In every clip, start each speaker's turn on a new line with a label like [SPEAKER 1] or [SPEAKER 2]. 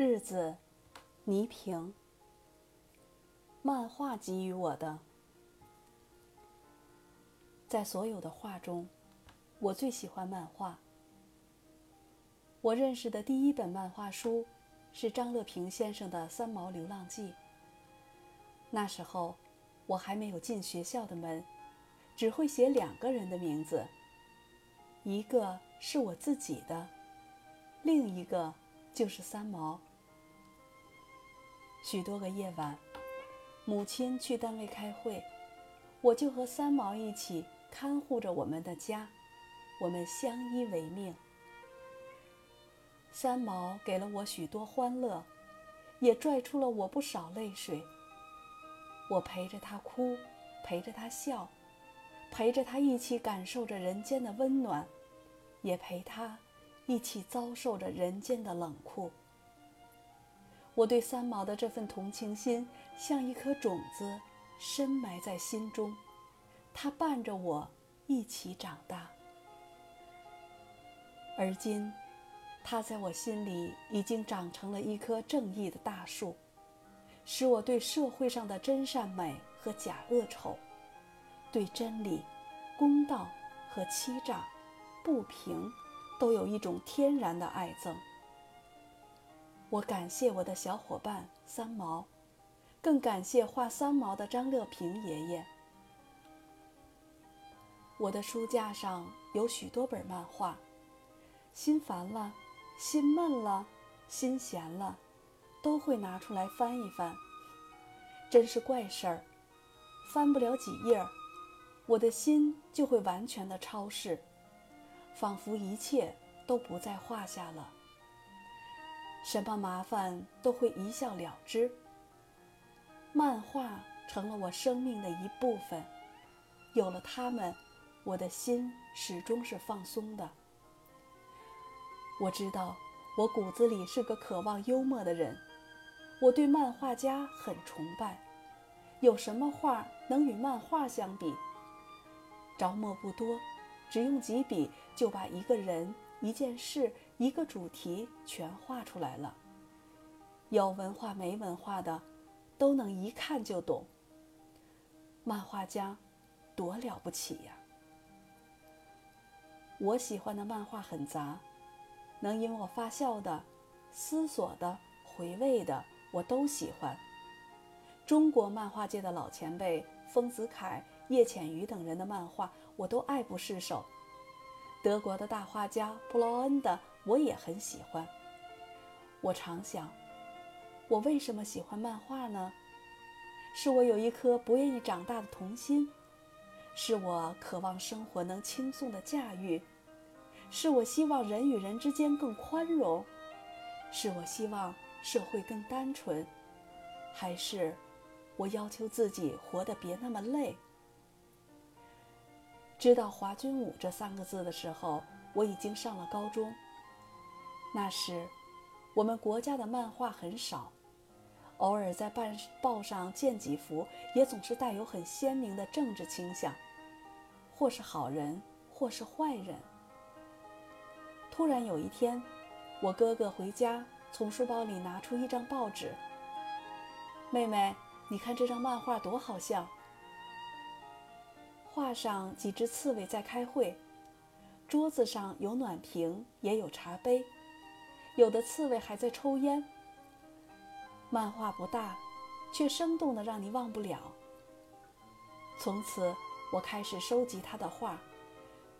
[SPEAKER 1] 日子，倪萍。漫画给予我的，在所有的画中，我最喜欢漫画。我认识的第一本漫画书是张乐平先生的《三毛流浪记》。那时候，我还没有进学校的门，只会写两个人的名字，一个是我自己的，另一个就是三毛。许多个夜晚，母亲去单位开会，我就和三毛一起看护着我们的家，我们相依为命。三毛给了我许多欢乐，也拽出了我不少泪水。我陪着他哭，陪着他笑，陪着他一起感受着人间的温暖，也陪他一起遭受着人间的冷酷。我对三毛的这份同情心，像一颗种子，深埋在心中。它伴着我一起长大，而今，它在我心里已经长成了一棵正义的大树，使我对社会上的真善美和假恶丑，对真理、公道和欺诈、不平，都有一种天然的爱憎。我感谢我的小伙伴三毛，更感谢画三毛的张乐平爷爷。我的书架上有许多本漫画，心烦了、心闷了、心闲了，都会拿出来翻一翻。真是怪事儿，翻不了几页，我的心就会完全的超市，仿佛一切都不在话下了。什么麻烦都会一笑了之。漫画成了我生命的一部分，有了它们，我的心始终是放松的。我知道，我骨子里是个渴望幽默的人，我对漫画家很崇拜。有什么画能与漫画相比？着墨不多，只用几笔就把一个人。一件事，一个主题，全画出来了。有文化没文化的，都能一看就懂。漫画家，多了不起呀！我喜欢的漫画很杂，能引我发笑的、思索的、回味的，我都喜欢。中国漫画界的老前辈丰子恺、叶浅予等人的漫画，我都爱不释手。德国的大画家布劳恩的，我也很喜欢。我常想，我为什么喜欢漫画呢？是我有一颗不愿意长大的童心，是我渴望生活能轻松的驾驭，是我希望人与人之间更宽容，是我希望社会更单纯，还是我要求自己活得别那么累？知道“华军武”这三个字的时候，我已经上了高中。那时，我们国家的漫画很少，偶尔在报报上见几幅，也总是带有很鲜明的政治倾向，或是好人，或是坏人。突然有一天，我哥哥回家，从书包里拿出一张报纸：“妹妹，你看这张漫画多好笑。”画上几只刺猬在开会，桌子上有暖瓶，也有茶杯，有的刺猬还在抽烟。漫画不大，却生动的让你忘不了。从此，我开始收集他的画，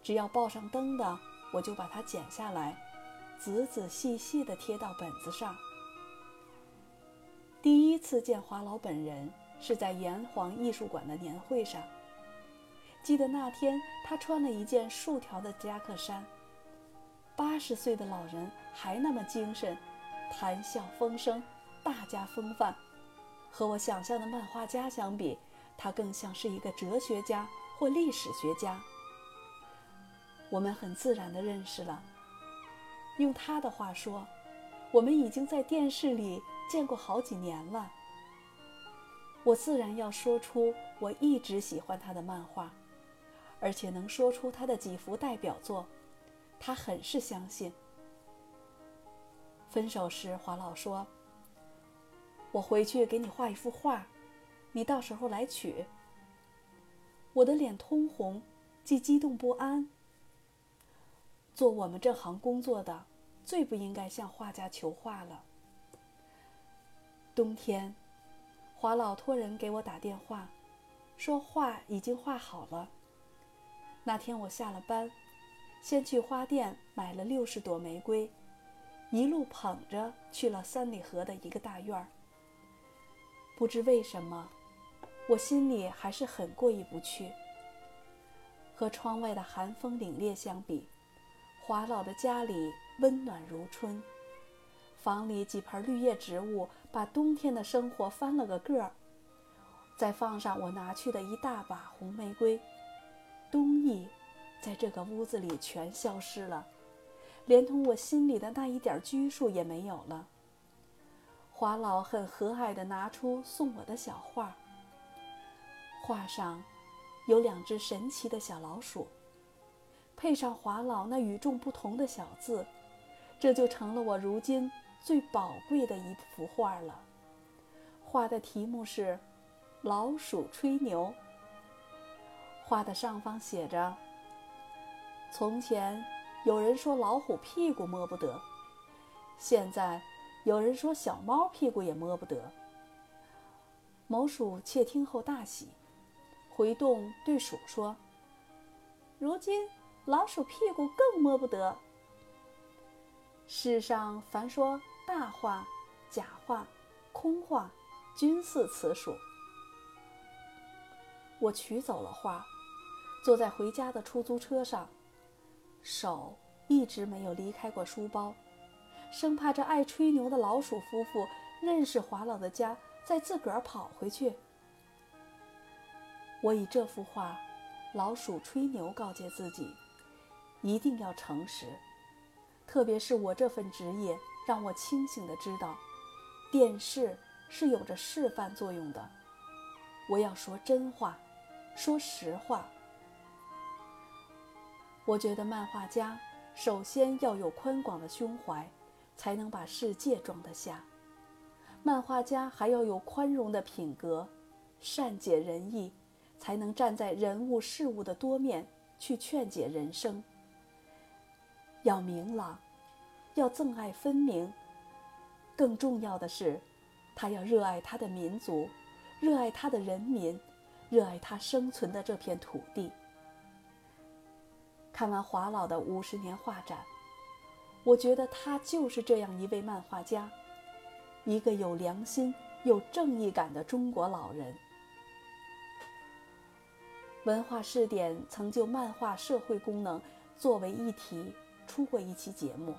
[SPEAKER 1] 只要报上登的，我就把它剪下来，仔仔细细的贴到本子上。第一次见华老本人，是在炎黄艺术馆的年会上。记得那天，他穿了一件竖条的夹克衫。八十岁的老人还那么精神，谈笑风生，大家风范。和我想象的漫画家相比，他更像是一个哲学家或历史学家。我们很自然地认识了。用他的话说，我们已经在电视里见过好几年了。我自然要说出我一直喜欢他的漫画。而且能说出他的几幅代表作，他很是相信。分手时，华老说：“我回去给你画一幅画，你到时候来取。”我的脸通红，既激动不安。做我们这行工作的，最不应该向画家求画了。冬天，华老托人给我打电话，说画已经画好了。那天我下了班，先去花店买了六十朵玫瑰，一路捧着去了三里河的一个大院儿。不知为什么。我心里还是很过意不去。和窗外的寒风凛冽相比，华老的家里温暖如春。房里几盆绿叶植物把冬天的生活翻了个个儿。再放上我拿去的一大把红玫瑰，冬意在这个屋子里全消失了，连同我心里的那一点拘束也没有了。华老很和蔼地拿出送我的小画。画上有两只神奇的小老鼠，配上华老那与众不同的小字，这就成了我如今最宝贵的一幅画了。画的题目是《老鼠吹牛》。画的上方写着：“从前有人说老虎屁股摸不得，现在有人说小猫屁股也摸不得。”某鼠窃听后大喜。回洞对鼠说：“如今老鼠屁股更摸不得。世上凡说大话、假话、空话，均似此鼠。”我取走了画，坐在回家的出租车上，手一直没有离开过书包，生怕这爱吹牛的老鼠夫妇认识华老的家，再自个儿跑回去。我以这幅画《老鼠吹牛》告诫自己，一定要诚实。特别是我这份职业，让我清醒的知道，电视是有着示范作用的。我要说真话，说实话。我觉得漫画家首先要有宽广的胸怀，才能把世界装得下。漫画家还要有宽容的品格，善解人意。才能站在人物事物的多面去劝解人生。要明朗，要憎爱分明。更重要的是，他要热爱他的民族，热爱他的人民，热爱他生存的这片土地。看完华老的五十年画展，我觉得他就是这样一位漫画家，一个有良心、有正义感的中国老人。文化试点曾就漫画社会功能作为议题出过一期节目。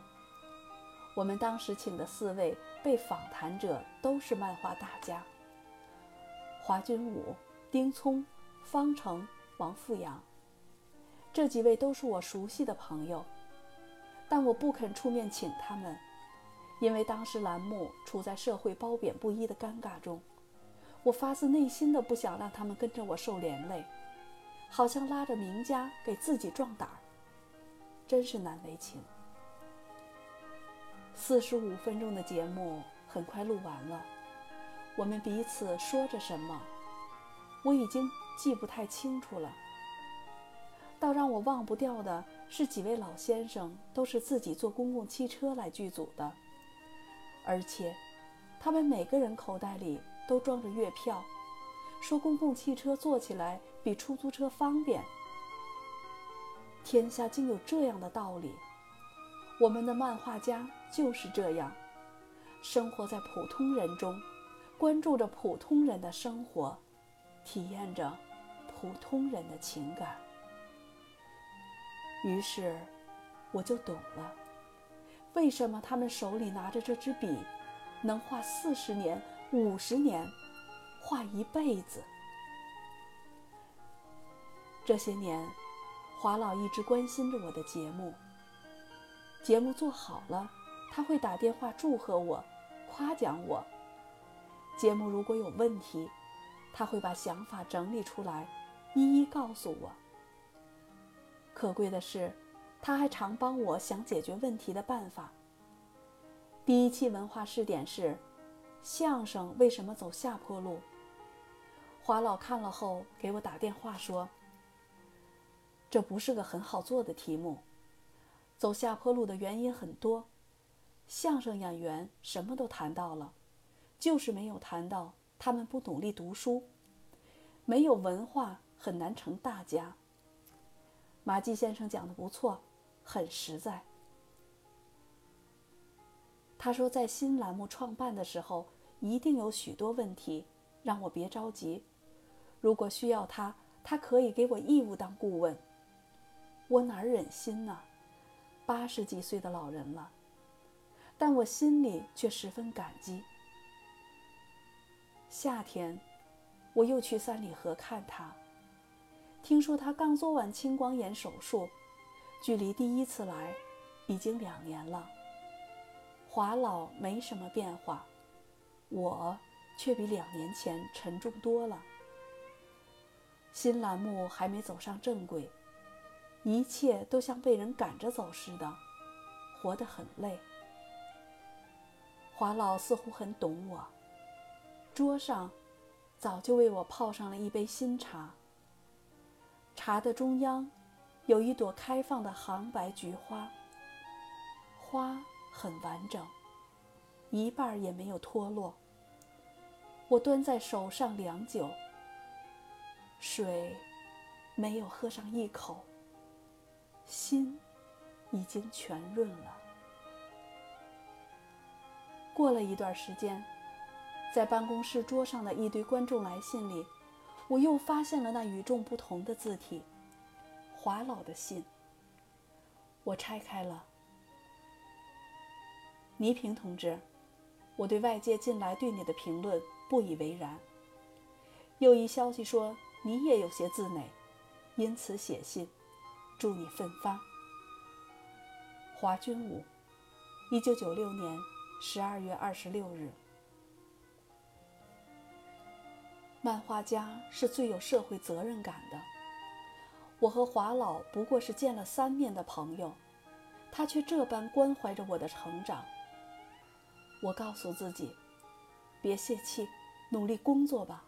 [SPEAKER 1] 我们当时请的四位被访谈者都是漫画大家：华君武、丁聪、方成、王富阳。这几位都是我熟悉的朋友，但我不肯出面请他们，因为当时栏目处在社会褒贬不一的尴尬中，我发自内心的不想让他们跟着我受连累。好像拉着名家给自己壮胆儿，真是难为情。四十五分钟的节目很快录完了，我们彼此说着什么，我已经记不太清楚了。倒让我忘不掉的是几位老先生都是自己坐公共汽车来剧组的，而且他们每个人口袋里都装着月票。说公共汽车坐起来比出租车方便，天下竟有这样的道理。我们的漫画家就是这样，生活在普通人中，关注着普通人的生活，体验着普通人的情感。于是，我就懂了，为什么他们手里拿着这支笔，能画四十年、五十年。画一辈子。这些年，华老一直关心着我的节目。节目做好了，他会打电话祝贺我，夸奖我。节目如果有问题，他会把想法整理出来，一一告诉我。可贵的是，他还常帮我想解决问题的办法。第一期文化试点是：相声为什么走下坡路？华老看了后给我打电话说：“这不是个很好做的题目，走下坡路的原因很多。相声演员什么都谈到了，就是没有谈到他们不努力读书，没有文化很难成大家。”马季先生讲的不错，很实在。他说，在新栏目创办的时候，一定有许多问题，让我别着急。如果需要他，他可以给我义务当顾问。我哪忍心呢？八十几岁的老人了，但我心里却十分感激。夏天，我又去三里河看他，听说他刚做完青光眼手术，距离第一次来已经两年了。华老没什么变化，我却比两年前沉重多了。新栏目还没走上正轨，一切都像被人赶着走似的，活得很累。华老似乎很懂我，桌上早就为我泡上了一杯新茶。茶的中央有一朵开放的杭白菊花，花。很完整，一半也没有脱落。我端在手上良久，水没有喝上一口，心已经全润了。过了一段时间，在办公室桌上的一堆观众来信里，我又发现了那与众不同的字体——华老的信。我拆开了。倪萍同志，我对外界近来对你的评论不以为然。又一消息说你也有些自馁，因此写信，祝你奋发。华君武，一九九六年十二月二十六日。漫画家是最有社会责任感的。我和华老不过是见了三面的朋友，他却这般关怀着我的成长。我告诉自己，别泄气，努力工作吧，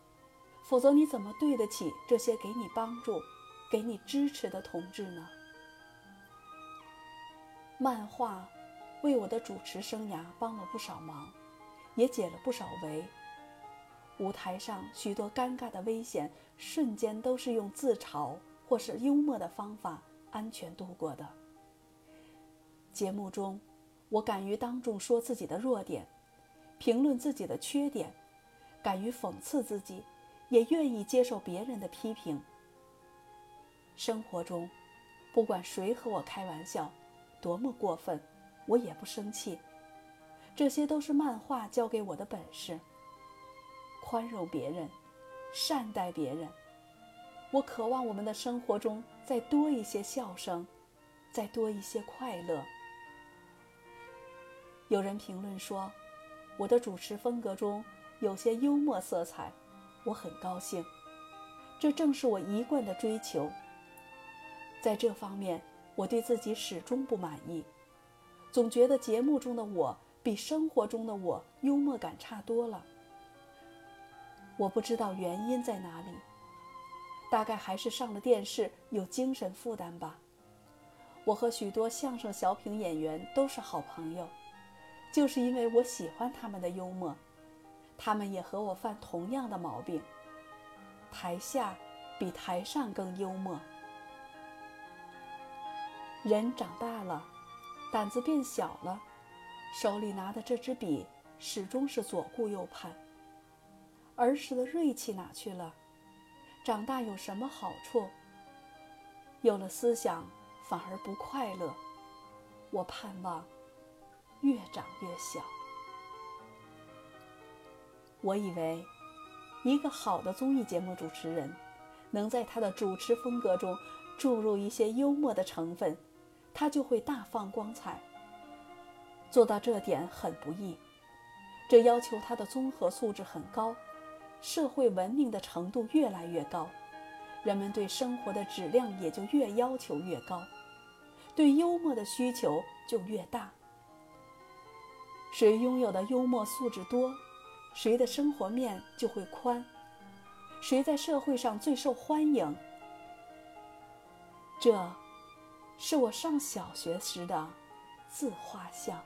[SPEAKER 1] 否则你怎么对得起这些给你帮助、给你支持的同志呢？漫画为我的主持生涯帮了不少忙，也解了不少围。舞台上许多尴尬的危险瞬间，都是用自嘲或是幽默的方法安全度过的。节目中。我敢于当众说自己的弱点，评论自己的缺点，敢于讽刺自己，也愿意接受别人的批评。生活中，不管谁和我开玩笑，多么过分，我也不生气。这些都是漫画教给我的本事。宽容别人，善待别人。我渴望我们的生活中再多一些笑声，再多一些快乐。有人评论说，我的主持风格中有些幽默色彩，我很高兴。这正是我一贯的追求。在这方面，我对自己始终不满意，总觉得节目中的我比生活中的我幽默感差多了。我不知道原因在哪里，大概还是上了电视有精神负担吧。我和许多相声小品演员都是好朋友。就是因为我喜欢他们的幽默，他们也和我犯同样的毛病。台下比台上更幽默。人长大了，胆子变小了，手里拿的这支笔始终是左顾右盼。儿时的锐气哪去了？长大有什么好处？有了思想反而不快乐。我盼望。越长越小。我以为，一个好的综艺节目主持人，能在他的主持风格中注入一些幽默的成分，他就会大放光彩。做到这点很不易，这要求他的综合素质很高，社会文明的程度越来越高，人们对生活的质量也就越要求越高，对幽默的需求就越大。谁拥有的幽默素质多，谁的生活面就会宽，谁在社会上最受欢迎。这，是我上小学时的自画像。